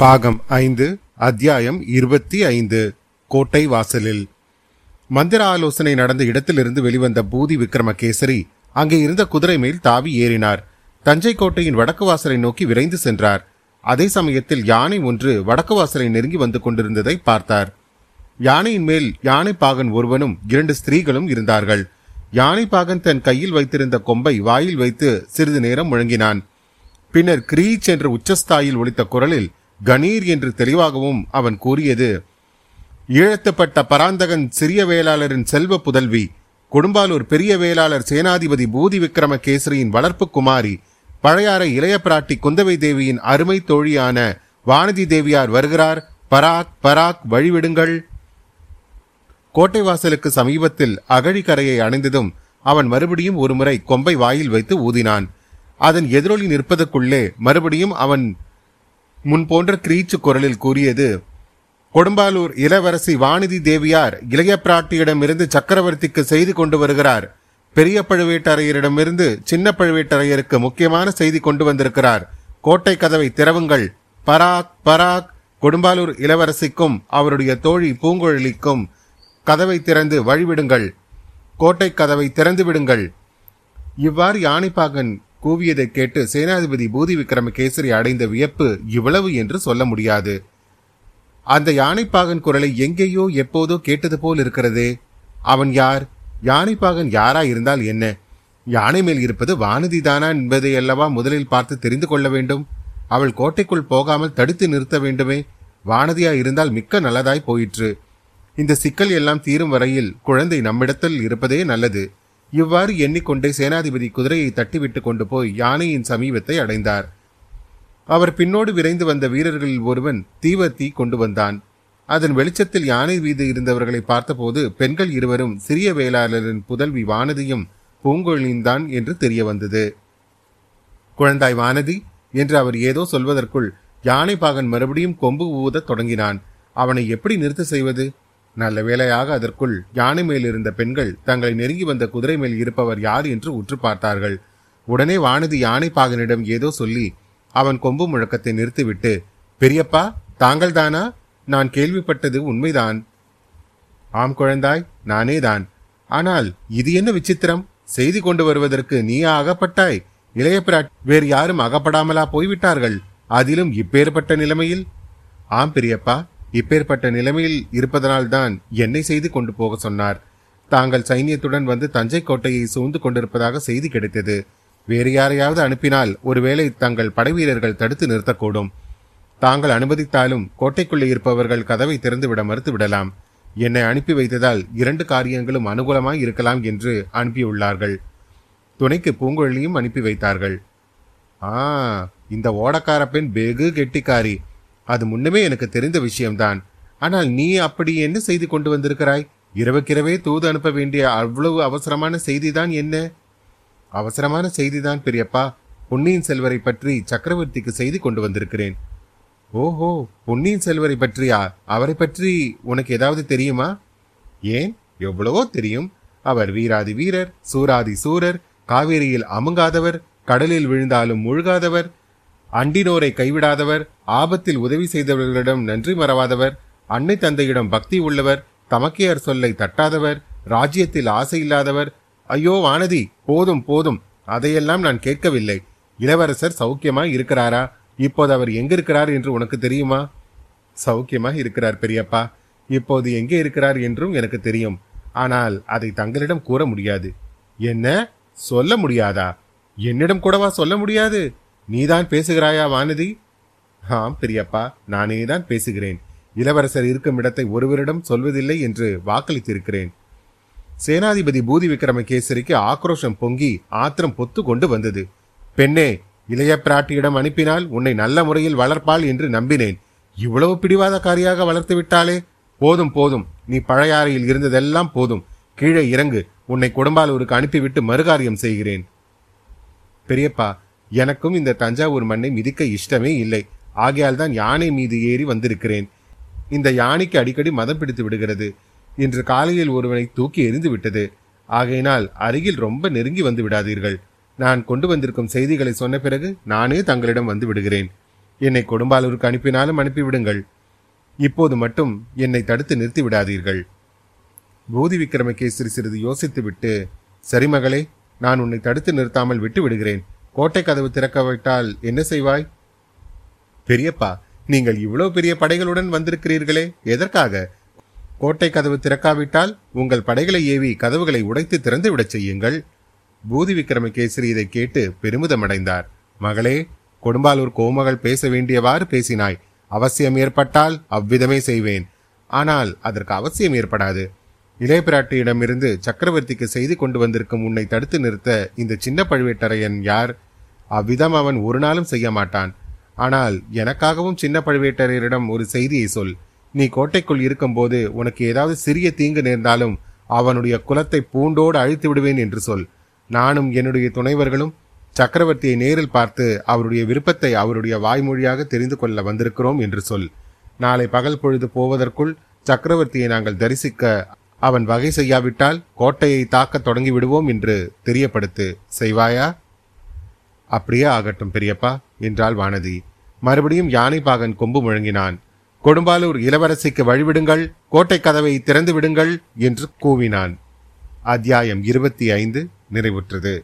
பாகம் ஐந்து அத்தியாயம் இருபத்தி ஐந்து கோட்டை வாசலில். மந்திர ஆலோசனை நடந்த இடத்திலிருந்து வெளிவந்த பூதி விக்ரமகேசரி அங்கே இருந்த குதிரை மேல் தாவி ஏறினார். தஞ்சை கோட்டையின் வடக்கு வாசலை நோக்கி விரைந்து சென்றார். அதே சமயத்தில் யானை ஒன்று வடக்கு வாசலை நெருங்கி வந்து கொண்டிருந்ததை பார்த்தார். யானையின் மேல் யானை பாகன் ஒருவனும் இரண்டு ஸ்திரீகளும் இருந்தார்கள். யானை பாகன் தன் கையில் வைத்திருந்த கொம்பை வாயில் வைத்து சிறிது நேரம் முழங்கினான். பின்னர் கிரீச் என்ற உச்சஸ்தாயில் ஒலித்த குரலில் கணீர் என்று தெளிவாகவும் அவன் கூறியது. ஈழத்துப்பட்ட பராந்தகன் சிறிய வேளாளரின் செல்வ புதல்வி கொடும்பாலூர் பெரிய வேளாளர் சேனாதிபதி பூதி விக்ரம கேசரியின் வளர்ப்பு குமாரி பழையாறை இளைய பிராட்டி குந்தவை தேவியின் அருமை தோழியான வானதி தேவியார் வருகிறார். பராக் பராக் வழிவிடுங்கள். கோட்டை வாசலுக்கு சமீபத்தில் அகழிக்கரையை அணிந்ததும் அவன் மறுபடியும் ஒருமுறை கொம்பை வாயில் வைத்து ஊதினான். அதன் எதிரொலி நிற்பதற்குள்ளே மறுபடியும் அவன் முன்போன்ற கிரீச்சு குரலில் கூறியது கொடும்பாலூர் இளவரசி வாணிதி தேவியார் இளைய பிராட்டியிடமிருந்து சக்கரவர்த்திக்கு செய்தி கொண்டு வருகிறார். பெரிய பழுவேட்டரையரிடமிருந்து சின்ன பழுவேட்டரையருக்கு முக்கியமான செய்தி கொண்டு வந்திருக்கிறார். கோட்டை கதவை திறவுங்கள். பராக் பராக். கொடும்பாலூர் இளவரசிக்கும் அவருடைய தோழி பூங்குழலிக்கும் கதவை திறந்து வழிவிடுங்கள். கோட்டை கதவை திறந்து விடுங்கள். இவ்வாறு யானைப்பாகன் கூவியதை கேட்டு சேனாதிபதி பூதி விக்ரமகேசரி அடைந்த வியப்பு இவ்வளவு என்று சொல்ல முடியாது. அந்த யானைப்பாகன் குரலை எங்கேயோ எப்போதோ கேட்டது போல் இருக்கிறதே. அவன் யார்? யானைப்பாகன் யாரா இருந்தால் என்ன? யானை மேல் இருப்பது வானதி தானா என்பதை அல்லவா முதலில் பார்த்து தெரிந்து கொள்ள வேண்டும்? அவள் கோட்டைக்குள் போகாமல் தடுத்து நிறுத்த வேண்டுமே? வானதியா இருந்தால் மிக்க நல்லதாய் போயிற்று. இந்த சிக்கல் எல்லாம் தீரும் வரையில் குழந்தை நம்மிடத்தில் இருப்பதே நல்லது. இவ்வாறு எண்ணிக்கொண்டே சேனாதிபதி குதிரையை தட்டிவிட்டு கொண்டு போய் யானையின் சமீபத்தை அடைந்தார். அவர் பின்னோடு விரைந்து வந்த வீரர்களில் ஒருவன் தீவர்த்தி கொண்டு வந்தான். அதன் வெளிச்சத்தில் யானை மீது இருந்தவர்களை பார்த்தபோது பெண்கள் இருவரும் சிறிய வேளாளரின் புதல்வி வானதியும் பூங்கொழின்தான் என்று தெரிய வந்தது. குழந்தாய் வானதி என்று அவர் ஏதோ சொல்வதற்குள் யானை பாகன் மறுபடியும் கொம்பு ஊதத் தொடங்கினான். அவனை எப்படி நிறுத்த செய்வது? நல்ல வேளையாக அதற்குள் யானை மேல் இருந்த பெண்கள் தங்களை நெருங்கி வந்த குதிரை மேல் இருப்பவர் யார் என்று உற்று பார்த்தார்கள். உடனே வானதி யானை பாகனிடம் ஏதோ சொல்லி அவன் கொம்பு முழக்கத்தை நிறுத்திவிட்டு பெரியப்பா தாங்கள் தானா? நான் கேள்விப்பட்டது உண்மைதான். ஆம் குழந்தாய் நானே தான். ஆனால் இது என்ன விசித்திரம்? செய்தி கொண்டு வருவதற்கு நீ அகப்பட்டாய். இளைய பிராட் வேறு யாரும் அகப்படாமலா போய்விட்டார்கள்? அதிலும் இப்பேற்பட்ட நிலைமையில்? ஆம் பெரியப்பா இப்பேற்பட்ட நிலைமையில் இருப்பதனால்தான் என்னை செய்து கொண்டு போக சொன்னார். தாங்கள் சைனியத்துடன் வந்து தஞ்சை கோட்டையை சூழ்ந்து கொண்டிருப்பதாக செய்தி கிடைத்தது. வேறு யாரையாவது அனுப்பினால் ஒருவேளை தங்கள் படைவீரர்கள் தடுத்து நிறுத்தக்கூடும். தாங்கள் அனுமதித்தாலும் கோட்டைக்குள்ளே இருப்பவர்கள் கதவை திறந்துவிட மறுத்து விடலாம் என்னை அனுப்பி வைத்ததால் இரண்டு காரியங்களும் அனுகூலமாய் இருக்கலாம் என்று அனுப்பியுள்ளார்கள். துணைக்கு பூங்குழலியும் அனுப்பி வைத்தார்கள். ஆ இந்த ஓடக்கார பெண் வெகு கெட்டிக்காரி. அது முன்னமே எனக்கு தெரிந்த விஷயம்தான். ஆனால் நீ அப்படி என்ன செய்தி கொண்டு வந்திருக்கிறாய்? இரவுக்கிரவே தூது அனுப்ப வேண்டிய அவ்வளவு அவசரமான செய்திதான் என்ன? அவசரமான செய்திதான் பெரியப்பா. பொன்னியின் செல்வரை பற்றி சக்கரவர்த்திக்கு செய்தி கொண்டு வந்திருக்கிறேன். ஓஹோ பொன்னியின் செல்வரை பற்றியா? அவரை பற்றி உனக்கு ஏதாவது தெரியுமா? ஏன்? எவ்வளவோ தெரியும். அவர் வீராதி வீரர் சூராதி சூரர் காவேரியில் அமுங்காதவர் கடலில் விழுந்தாலும் முழுகாதவர் அண்டினோரை கைவிடாதவர் ஆபத்தில் உதவி செய்தவர்களிடம் நன்றி மறவாதவர் அன்னை தந்தையிடம் பக்தி உள்ளவர் தமக்கையர் சொல்லை தட்டாதவர் ராஜ்யத்தில் ஆசை இல்லாதவர். ஐயோ வானதி போதும் போதும். அதையெல்லாம் நான் கேட்கவில்லை. இளவரசர் சௌக்கியமாய் இருக்கிறாரா? இப்போது அவர் எங்க இருக்கிறார் என்று உனக்கு தெரியுமா? சௌக்கியமாக இருக்கிறார் பெரியப்பா. இப்போது எங்கே இருக்கிறார் என்றும் எனக்கு தெரியும். ஆனால் அதை தங்களிடம் கூற முடியாது. என்ன? சொல்ல முடியாதா? என்னிடம் கூடவா சொல்ல முடியாது? நீதான் பேசுகிறாயா வானதி? ஆம் பெரியப்பா நானே தான் பேசுகிறேன். இளவரசர் இருக்கும் இடத்தை ஒருவரிடம் சொல்வதில்லை என்று வாக்களித்திருக்கிறேன். சேனாதிபதி பூதி விக்ரமகேசரிக்கு ஆக்ரோஷம் பொங்கி ஆத்திரம் பொத்து கொண்டு வந்தது. பெண்ணே இளைய பிராட்டியிடம் அனுப்பினால் உன்னை நல்ல முறையில் வளர்ப்பாள் என்று நம்பினேன். இவ்வளவு பிடிவாதக்காரியாக வளர்த்து விட்டாலே போதும் போதும். நீ பழையாறையில் இருந்ததெல்லாம் போதும். கீழே இறங்கு. உன்னை குடும்பாலூருக்கு அனுப்பிவிட்டு மறுகாரியம் செய்கிறேன். பெரியப்பா எனக்கும் இந்த தஞ்சாவூர் மண்ணை மிதிக்க இஷ்டமே இல்லை. ஆகையால் தான் யானை மீது ஏறி வந்திருக்கிறேன். இந்த யானைக்கு அடிக்கடி மதம் பிடித்து விடுகிறது. இன்று காலையில் ஒருவனை தூக்கி எறிந்து விட்டது. ஆகையினால் அருகில் ரொம்ப நெருங்கி வந்து விடாதீர்கள். நான் கொண்டு வந்திருக்கும் செய்திகளை சொன்ன பிறகு நானே தங்களிடம் வந்து விடுகிறேன். என்னை கொடும்பாலூருக்கு அனுப்பினாலும் அனுப்பிவிடுங்கள் இப்போது மட்டும் என்னை தடுத்து நிறுத்தி விடாதீர்கள். பூதி விக்ரமகேசரி சிறிது யோசித்துவிட்டு சரி மகளே நான் உன்னை தடுத்து நிறுத்தாமல் விட்டு விடுகிறேன். கோட்டை கதவு திறக்க விட்டால் என்ன செய்வாய்? பெரியப்பா நீங்கள் இவ்வளவு பெரிய படைகளுடன் வந்திருக்கிறீர்களே எதற்காக? கோட்டை கதவு திறக்காவிட்டால் உங்கள் படைகளை ஏவி கதவுகளை உடைத்து திறந்து விடச் செய்யுங்கள். பூதி விக்ரமகேசரி இதை கேட்டு பெருமிதமடைந்தார். மகளே கொடும்பாலூர் கோமகள் பேச வேண்டியவாறு பேசினாய். அவசியம் ஏற்பட்டால் அவ்விதமே செய்வேன். ஆனால் அதற்கு அவசியம் ஏற்படாது. இளையபிராட்டியிடமிருந்து சக்கரவர்த்திக்கு செய்தி கொண்டு வந்திருக்கும் உன்னை தடுத்து நிறுத்த இந்த சின்ன பழுவேட்டரையன் யார்? அவ்விதம் அவன் ஒரு நாளும் செய்ய மாட்டான். ஆனால் எனக்காகவும் சின்ன பழுவேட்டரையரிடம் ஒரு செய்தியை சொல். நீ கோட்டைக்குள் இருக்கும்போது உனக்கு ஏதாவது சிறிய தீங்கு நேர்ந்தாலும் அவனுடைய குலத்தை பூண்டோடு அழித்து விடுவேன் என்று சொல். நானும் என்னுடைய துணைவர்களும் சக்கரவர்த்தியை நேரில் பார்த்து அவருடைய விருப்பத்தை அவருடைய வாய்மொழியாக தெரிந்து கொள்ள வந்திருக்கிறோம் என்று சொல். நாளை பகல் பொழுது போவதற்குள் சக்கரவர்த்தியை நாங்கள் தரிசிக்க அவன் வகை செய்யாவிட்டால் கோட்டையை தாக்க தொடங்கி விடுவோம் என்று தெரியப்படுத்து. செய்வாயா? அப்படியே ஆகட்டும் பெரியப்பா என்றாள் வானதி. மறுபடியும் யானை பாகன் கொம்பு முழங்கினான். கொடும்பாலூர் இளவரசிக்கு வழிவிடுங்கள் கோட்டை கதவை திறந்து விடுங்கள் என்று கூவினான். அத்தியாயம் இருபத்தி ஐந்து நிறைவுற்றது.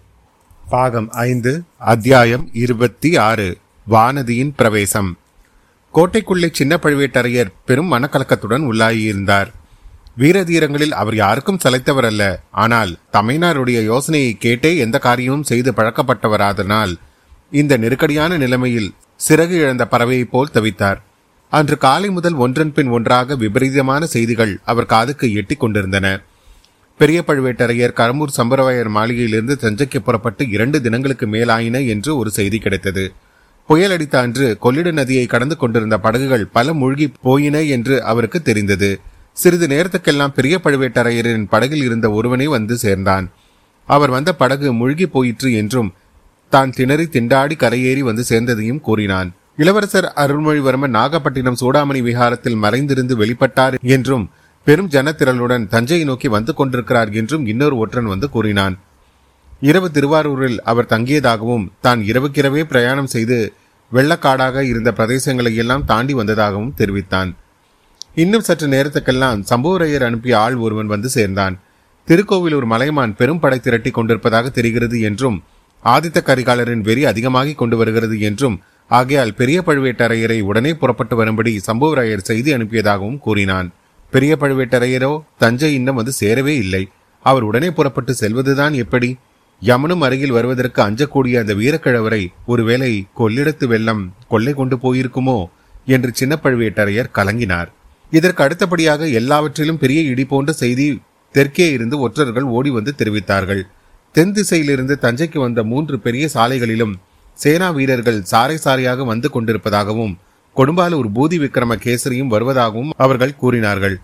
பாகம் ஐந்து அத்தியாயம் இருபத்தி ஆறு வானதியின் பிரவேசம். கோட்டைக்குள்ளே சின்ன பழுவேட்டரையர் பெரும் மனக்கலக்கத்துடன் உள்ளாகியிருந்தார். வீரதீரங்களில் அவர் யாருக்கும் சளைத்தவர் அல்ல ஆனால் தமையனாருடைய யோசனையை கேட்டே எந்த காரியமும் செய்து பழக்கப்பட்டவராதனால் இந்த நெருக்கடியான நிலைமையில் சிறகு இழந்த பறவையைப் போல் தவித்தார். அன்று காலை முதல் ஒன்றன் பின் ஒன்றாக விபரீதமான செய்திகள் அவர் காதுக்கு எட்டிக் கொண்டிருந்தன. பெரிய பழுவேட்டரையர் கரம்பூர் சம்பரவாயர் மாளிகையிலிருந்து தஞ்சைக்கு புறப்பட்டு இரண்டு தினங்களுக்கு மேலாயின என்று ஒரு செய்தி கிடைத்தது. புயல் அடித்த அன்று கொள்ளிட நதியை கடந்து கொண்டிருந்த படகுகள் பல மூழ்கி போயின என்று அவருக்கு தெரிந்தது. சிறிது நேரத்துக்கெல்லாம் பெரிய பழுவேட்டரையரின் படகில் இருந்த ஒருவனே வந்து சேர்ந்தான். அவர் வந்த படகு முழுகி போயிற்று என்றும் தான் திணறி திண்டாடி கரையேறி வந்து சேர்ந்ததையும் கூறினான். இளவரசர் அருள்மொழிவர்மன் நாகப்பட்டினம் சூடாமணி விகாரத்தில் மறைந்திருந்து வெளிப்பட்டார் என்றும் பெரும் ஜனத்திரளுடன் தஞ்சையை நோக்கி வந்து கொண்டிருக்கிறார் என்றும் இன்னொரு ஒற்றன் வந்து கூறினான். இரவு திருவாரூரில் அவர் தங்கியதாகவும் தான் இரவுக்கிரவே பிரயாணம் செய்து வெள்ளக்காடாக இருந்த பிரதேசங்களை எல்லாம் தாண்டி வந்ததாகவும் தெரிவித்தான். இன்னும் சற்று நேரத்துக்கெல்லாம் சம்புவரையர் அனுப்பிய ஆள் ஒருவன் வந்து சேர்ந்தான். திருக்கோவிலூர் மலைமான் பெரும் படை திரட்டி கொண்டிருப்பதாக தெரிகிறது என்றும் ஆதித்த கரிகாலரின் வெறி அதிகமாகிக் கொண்டு வருகிறது என்றும் ஆகையால் பெரிய பழுவேட்டரையரை உடனே புறப்பட்டு வரும்படி சம்புவராயர் செய்தி அனுப்பியதாகவும் கூறினான். பெரிய பழுவேட்டரையரோ தஞ்சை இன்னும் வந்து சேரவே இல்லை. அவர் உடனே புறப்பட்டு செல்வதுதான் எப்படி? யமனும் அருகில் வருவதற்கு அஞ்சக்கூடிய அந்த வீரக்கிழவரை ஒருவேளை கொள்ளிடத்து வெள்ளம் கொள்ளை கொண்டு போயிருக்குமோ? என்று சின்ன பழுவேட்டரையர் கலங்கினார். இதற்கு அடுத்தபடியாக எல்லாவற்றிலும் பெரிய இடி போன்ற செய்தி தெற்கே இருந்து ஒற்றர்கள் ஓடி வந்து தெரிவித்தார்கள். தென் திசையிலிருந்து தஞ்சைக்கு வந்த மூன்று பெரிய சாலைகளிலும் சேனா வீரர்கள் சாறை சாரையாக வந்து கொண்டிருப்பதாகவும் கொடும்பாலூர் பூதி விக்ரம கேசரியும் வருவதாகவும் அவர்கள் கூறினார்கள்.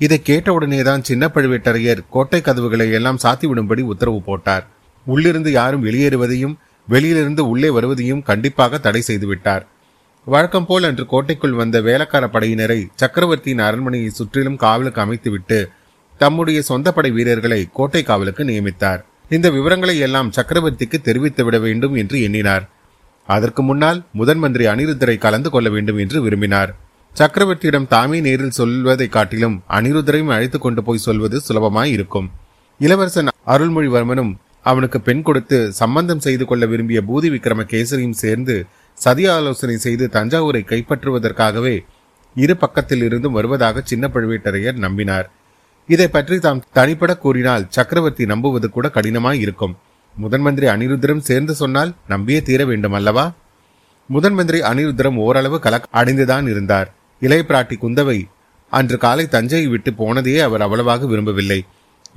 இதை கேட்டவுடனேதான் சின்ன பழுவேட்டரையர் கோட்டை கதவுகளை எல்லாம் சாத்திவிடும்படி உத்தரவு போட்டார். உள்ளிருந்து யாரும் வெளியேறுவதையும் வெளியிலிருந்து உள்ளே வருவதையும் கண்டிப்பாக தடை செய்துவிட்டார். வழக்கம் போல் அன்று கோட்டைக்குள் வந்த வேலைக்கார படையினரை சக்கரவர்த்தியின் அரண்மனையை சுற்றிலும் காவலுக்கு அமைத்துவிட்டு தம்முடைய சொந்த படை வீரர்களை கோட்டை காவலுக்கு நியமித்தார். இந்த விவரங்களை எல்லாம் சக்கரவர்த்திக்கு தெரிவித்து விட வேண்டும் என்று எண்ணினார். அதற்கு முன்னால் முதன் மந்திரி அனிருத்தரை கலந்து கொள்ள வேண்டும் என்று விரும்பினார். சக்கரவர்த்தியிடம் தாமே நேரில் சொல்வதை காட்டிலும் அனிருத்தரையும் அழைத்து கொண்டு போய் சொல்வது சுலபமாய் இருக்கும். இளவரசன் அருள்மொழிவர்மனும் அவனுக்கு பெண் கொடுத்து சம்பந்தம் செய்து கொள்ள விரும்பிய பூதி விக்ரம கேசரியும் சேர்ந்து சதி ஆலோசனை செய்து தஞ்சாவூரை கைப்பற்றுவதற்காகவே இரு பக்கத்தில் இருந்தும் வருவதாக சின்ன பழுவேட்டரையர் நம்பினார். இதை பற்றி தாம் தனிப்பட கூறினால் சக்கரவர்த்தி நம்புவது கூட கடினமாய் இருக்கும். முதன்மந்திரி அனிருத்தரும் சேர்ந்து சொன்னால் நம்பியே தீர வேண்டும் அல்லவா? முதன்மந்திரி அனிருத்தரம் ஓரளவு கலக் அடைந்துதான் இருந்தார். இளைய பிராட்டி குந்தவை அன்று காலை தஞ்சையை விட்டு போனதையே அவர் அவ்வளவாக விரும்பவில்லை.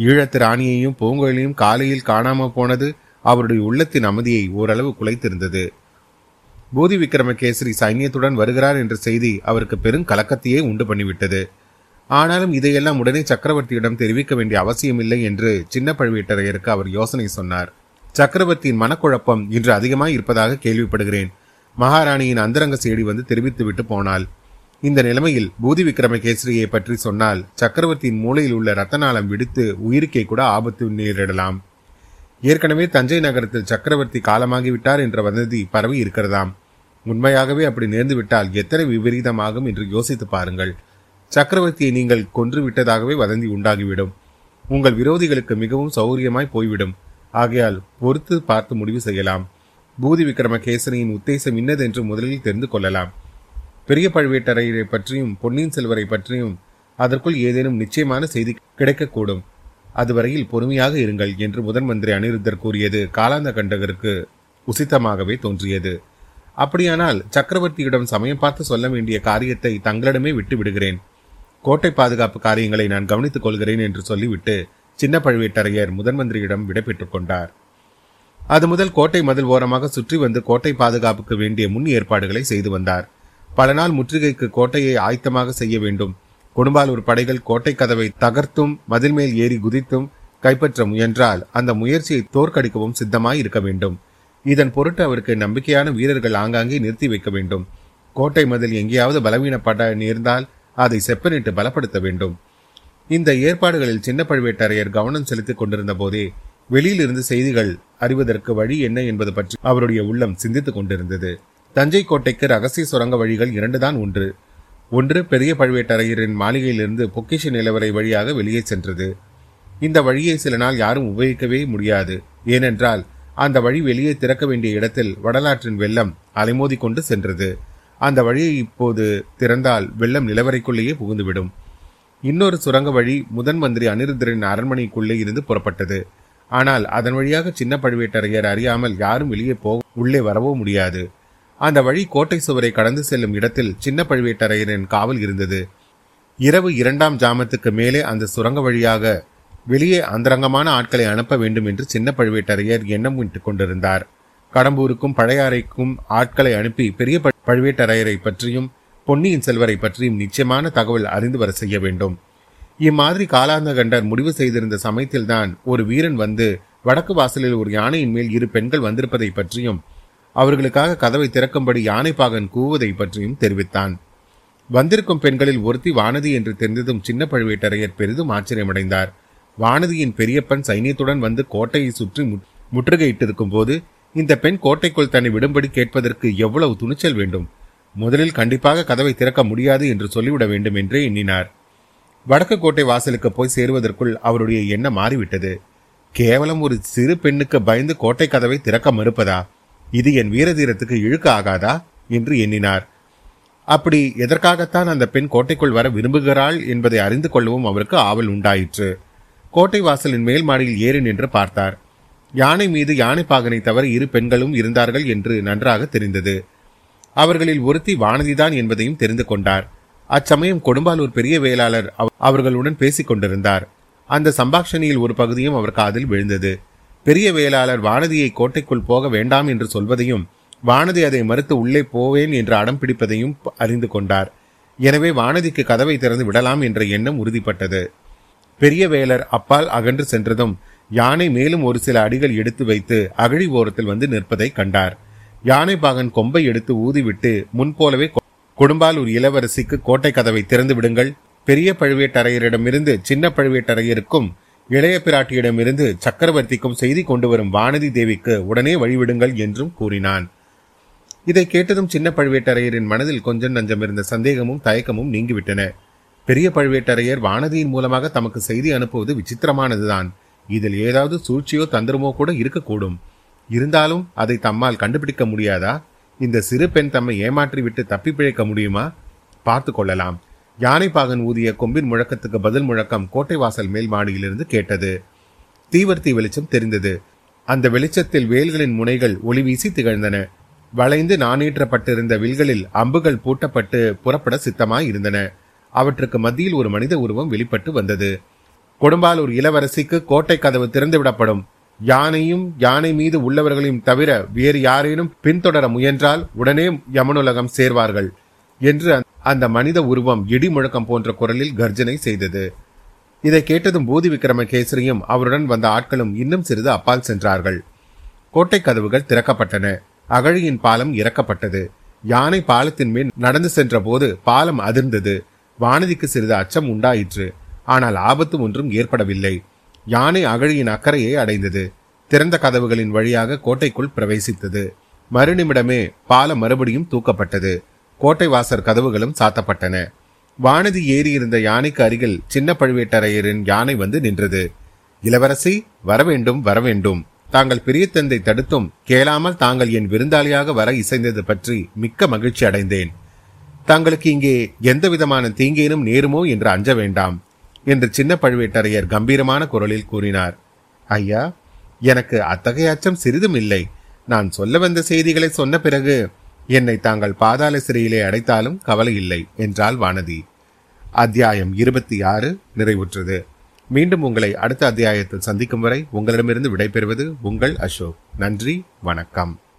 ஈழத்து ராணியையும் பூங்கோயிலையும் காலையில் காணாமல் போனது அவருடைய உள்ளத்தின் அமைதியை ஓரளவு குலைத்திருந்தது. பூதி விக்ரமகேசரி சைன்யத்துடன் வருகிறார் என்ற செய்தி அவருக்கு பெரும் கலக்கத்தையே உண்டு பண்ணிவிட்டது. ஆனாலும் இதையெல்லாம் உடனே சக்கரவர்த்தியிடம் தெரிவிக்க வேண்டிய அவசியமில்லை என்று சின்ன பழுவேட்டரையருக்கு அவர் யோசனை சொன்னார். சக்கரவர்த்தியின் மனக்குழப்பம் இன்று அதிகமாய் இருப்பதாக கேள்விப்படுகிறேன். மகாராணியின் அந்தரங்க செய்தி வந்து தெரிவித்துவிட்டு போனாள். இந்த நிலைமையில் பூதி விக்ரமகேசரியை பற்றி சொன்னால் சக்கரவர்த்தியின் மூலையில் உள்ள ரத்தநாளம் விடுத்து உயிருக்கே கூட ஆபத்து நேரிடலாம். ஏற்கனவே தஞ்சை நகரத்தில் சக்கரவர்த்தி காலமாகிவிட்டார் என்ற வதந்தி பரவி இருக்கிறதாம். உண்மையாகவே அப்படி நேர்ந்துவிட்டால் எத்தனை விபரீதமாகும் என்று யோசித்து பாருங்கள். சக்கரவர்த்தியை நீங்கள் கொன்று விட்டதாகவே வதந்தி உண்டாகிவிடும். உங்கள் விரோதிகளுக்கு மிகவும் சௌகரியமாய் போய்விடும். ஆகையால் பொறுத்து பார்த்து முடிவு செய்யலாம். பூதி விக்ரமகேசரியின் உத்தேசம் இன்னதென்று முதலில் தெரிந்து கொள்ளலாம். பெரிய பழுவேட்டரையரை பற்றியும் பொன்னியின் செல்வரை பற்றியும் அதற்குள் ஏதேனும் நிச்சயமான செய்தி கிடைக்கக்கூடும். அதுவரையில் பொறுமையாக இருங்கள் என்று முதன் மந்திரி அனிருத்தர் கூறியது காலாந்த கண்டகருக்கு உசித்தமாகவே தோன்றியது. அப்படியானால் சக்கரவர்த்தியிடம் சமயம் பார்த்து சொல்ல வேண்டிய காரியத்தை தங்களிடமே விட்டு விடுகிறேன். கோட்டை பாதுகாப்பு காரியங்களை நான் கவனித்துக் கொள்கிறேன் என்று சொல்லிவிட்டு சின்ன பழுவேட்டரையர் முதன் மந்திரியிடம் விடைபெற்றுக் கொண்டார். அது முதல் கோட்டை மதில் ஓரமாக சுற்றி வந்து கோட்டை பாதுகாப்புக்கு வேண்டிய முன் ஏற்பாடுகளை செய்து வந்தார். பல நாள் முற்றுகைக்கு கோட்டையை ஆயத்தமாக செய்ய வேண்டும். கொடும்பாலூர் படைகள் கோட்டை கதவை தகர்த்தும் மதில் மேல் ஏறி குதித்தும் கைப்பற்ற முயன்றால் அந்த முயற்சியை தோற்கடிக்கவும் சித்தமாய் இருக்க வேண்டும். இதன் பொருட்டு அவருக்கு நம்பிக்கையான வீரர்கள் ஆங்காங்கே நிறுத்தி வைக்க வேண்டும். கோட்டை மதில் எங்கேயாவது பலவீனப்பட நேர்ந்தால் அதை செப்பனிட்டு பலப்படுத்த வேண்டும். இந்த ஏற்பாடுகளில் சின்ன பழுவேட்டரையர் கவனம் செலுத்திக் கொண்டிருந்த போதே வெளியிலிருந்து செய்திகள் அறிவதற்கு வழி என்ன என்பது பற்றி அவருடைய உள்ளம் சிந்தித்துக் கொண்டிருந்தது. தஞ்சை கோட்டைக்கு ரகசிய சுரங்க வழிகள் இரண்டுதான் ஒன்று. ஒன்று பெரிய பழுவேட்டரையரின் மாளிகையிலிருந்து பொக்கிஷ நிலவரை வழியாக வெளியே சென்றது. இந்த வழியை சில நாள் யாரும் உபயோகிக்கவே முடியாது. ஏனென்றால் அந்த வழி வெளியே திறக்க வேண்டிய இடத்தில் வடலாற்றின் வெள்ளம் அலைமோதி கொண்டு சென்றது. அந்த வழியை இப்போது திறந்தால் வெள்ளம் நிலவரைக்குள்ளேயே புகுந்துவிடும். இன்னொரு சுரங்க வழி முதன் மந்திரி அனிருத்தரின் அரண்மனைக்குள்ளே இருந்து புறப்பட்டது. ஆனால் அதன் வழியாக சின்ன பழுவேட்டரையர் அறியாமல் யாரும் வெளியே போக உள்ளே வரவோ முடியாது. அந்த வழி கோட்டை சுவரை கடந்து செல்லும் இடத்தில் சின்ன பழுவேட்டரையரின் காவல் இருந்தது. இரவு இரண்டாம் ஜாமத்துக்கு மேலே அந்த சுரங்க வழியாக வெளியே அந்தரங்கமான ஆட்களை அனுப்ப வேண்டும் என்று சின்ன பழுவேட்டரையர் எண்ணம் விட்டுக் கொண்டிருந்தார். கடம்பூருக்கும் பழையாறைக்கும் ஆட்களை அனுப்பி பெரிய பழுவேட்டரையரை பற்றியும் பொன்னியின் செல்வரை பற்றியும் நிச்சயமான தகவல் அறிந்து வர செய்ய வேண்டும். இம்மாதிரி காலாந்த கண்டர் முடிவு செய்திருந்த சமயத்தில்தான் ஒரு வீரன் வந்து வடக்கு வாசலில் ஒரு யானையின் மேல் இரு பெண்கள் வந்திருப்பதை பற்றியும் அவர்களுக்காக கதவை திறக்கும்படி யானைப்பாகன் கூவுவதை பற்றியும் தெரிவித்தான். வந்திருக்கும் பெண்களில் ஒருத்தி வானதி என்று தெரிந்ததும் சின்ன பழுவேட்டரையர் பெரிதும் ஆச்சரியமடைந்தார். வானதியின் பெரியப்பன் சைனியத்துடன் வந்து கோட்டையை சுற்றி முற்றுகையிட்டிருக்கும் போது இந்த பெண் கோட்டைக்குள் தன்னை விடும்படி கேட்பதற்கு எவ்வளவு துணிச்சல் வேண்டும்? முதலில் கண்டிப்பாக கதவை திறக்க முடியாது என்று சொல்லிவிட வேண்டும் என்றே எண்ணினார். வடக்கு கோட்டை வாசலுக்கு போய் சேருவதற்குள் அவருடைய எண்ணம் மாறிவிட்டது. கேவலம் ஒரு சிறு பெண்ணுக்கு பயந்து கோட்டை கதவை திறக்க மறுப்பதா? இது என் வீரதீரத்துக்கு இழுக்க ஆகாதா? என்று எண்ணினார். அப்படி எதற்காகத்தான் அந்த பெண் கோட்டைக்குள் வர விரும்புகிறாள் என்பதை அறிந்து கொள்ளவும் அவருக்கு ஆவல் உண்டாயிற்று. கோட்டை வாசலின் மேல் மாடியில் ஏறி நின்று பார்த்தார். யானை மீது யானை பாகனை தவிர இரு பெண்களும் இருந்தார்கள் என்று நன்றாக தெரிந்தது. அவர்களில் ஒருத்தி வானதிதான் என்பதையும் தெரிந்து கொண்டார். அச்சமயம் கொடும்பாலூர் பெரிய வேளாளர் அவர்களுடன் பேசிக் கொண்டிருந்தார். அந்த சம்பாஷணியில் ஒரு பகுதியும் அவர் காதில் விழுந்தது. பெரிய வேளாளர் வானதியை கோட்டைக்குள் போக வேண்டாம் என்று சொல்வதையும் வானதி அதை மறுத்து உள்ளே போவேன் என்று அடம் பிடிப்பதையும் அறிந்து கொண்டார். எனவே வானதிக்கு கதவை திறந்து விடலாம் என்ற எண்ணம் உறுதிப்பட்டது. பெரிய வேலர் அப்பால் அகன்று சென்றதும் யானை மேலும் ஒரு சில அடிகள் எடுத்து வைத்து அகழி ஓரத்தில் வந்து நிற்பதை கண்டார். யானை பாகன் கொம்பை எடுத்து ஊதிவிட்டு முன்போலவே குடும்பாலூர் இளவரசிக்கு கோட்டை கதவை திறந்து விடுங்கள். பெரிய பழுவேட்டரையரிடமிருந்து சின்ன பழுவேட்டரையருக்கும் இளைய பிராட்டியிடமிருந்து சக்கரவர்த்திக்கும் செய்தி கொண்டு வரும் வானதி தேவிக்கு உடனே வழிவிடுங்கள் என்றும் கூறினான். இதை கேட்டதும் சின்ன பழுவேட்டரையரின் மனதில் கொஞ்சம் நஞ்சம் இருந்த சந்தேகமும் தயக்கமும் நீங்கிவிட்டன. பெரிய பழுவேட்டரையர் வானதியின் மூலமாக தமக்கு செய்தி அனுப்புவது விசித்திரமானதுதான். இதில் ஏதாவது சூழ்ச்சியோ தந்திரமோ கூட இருக்கக்கூடும். இருந்தாலும் அதை தம்மால் கண்டுபிடிக்க முடியாதா? இந்த சிறு பெண் தம்மை ஏமாற்றிவிட்டு தப்பி பிழைக்க முடியுமா? பார்த்து கொள்ளலாம். யானைப்பாகன் ஊதிய கொம்பின் முழக்கத்துக்கு பதில் முழக்கம் கோட்டை வாசல் மேல் மாடியிலிருந்து கேட்டது. தீவர்த்தி வெளிச்சம் தெரிந்தது. அந்த வெளிச்சத்தில் வேல்களின் முனைகள் ஒளி வீசி திகழ்ந்தன. வளைந்து நாணீற்றப்பட்டிருந்த வில்களில் அம்புகள் பூட்டப்பட்டு புறப்பட சித்தமாய் இருந்தன. அவற்றுக்கு மத்தியில் ஒரு மனித உருவம் வெளிப்பட்டு வந்தது. கொடும்பாலூர் இளவரசிக்கு கோட்டை கதவு திறந்துவிடப்படும். யானையும் யானை மீது உள்ளவர்களையும் தவிர வேறு யாரேனும் பின்தொடர முயன்றால் உடனே யமனுலகம் சேர்வார்கள் என்று அந்த மனித உருவம் இடி முழக்கம் போன்ற குரலில் கர்ஜனை செய்தது. இதை கேட்டதும் பூதி விக்ரமகேசரியும் அவருடன் வந்த ஆட்களும் இன்னும் சிறிது அப்பால் சென்றார்கள். கோட்டை கதவுகள் திறக்கப்பட்டன. அகழியின் பாலம் இறக்கப்பட்டது. யானை பாலத்தின் மேல் நடந்து சென்ற போது பாலம் அதிர்ந்தது. வானதிக்கு சிறிது அச்சம் உண்டாயிற்று. ஆனால் ஆபத்து ஒன்றும் ஏற்படவில்லை. யானை அகழியின் அக்கறையை அடைந்தது. திறந்த கதவுகளின் வழியாக கோட்டைக்குள் பிரவேசித்தது. மறுநிமிடமே பாலம் மறுபடியும் தூக்கப்பட்டது. கோட்டை வாசர் கதவுகளும் சாத்தப்பட்டன. வானதி ஏறி இருந்த யானைக்கு அருகில் சின்ன பழுவேட்டரையரின் யானை வந்து நின்றது. இளவரசி வரவேண்டும் வரவேண்டும். தாங்கள் பிரியத்தந்தை தடுத்தும் கேளாமல் தாங்கள் என் விருந்தாளியாக வர இசைந்தது பற்றி மிக்க மகிழ்ச்சி அடைந்தேன். தங்களுக்கு இங்கே எந்த விதமான தீங்கேனும் நேருமோ என்று அஞ்ச வேண்டாம் என்று சின்ன பழுவேட்டரையர் கம்பீரமான குரலில் கூறினார். ஐயா எனக்கு அத்தகைய அச்சம் சிறிதும் இல்லை. நான் சொல்ல வந்த செய்திகளை சொன்ன பிறகு என்னை தாங்கள் பாதாள சிறையிலே அடைத்தாலும் கவலை இல்லை என்றாள் வானதி. அத்தியாயம் இருபத்தி ஆறு நிறைவுற்றது. மீண்டும் உங்களை அடுத்த அத்தியாயத்தில் சந்திக்கும் வரை உங்களிடமிருந்து விடைபெறுவது உங்கள் அசோக். நன்றி வணக்கம்.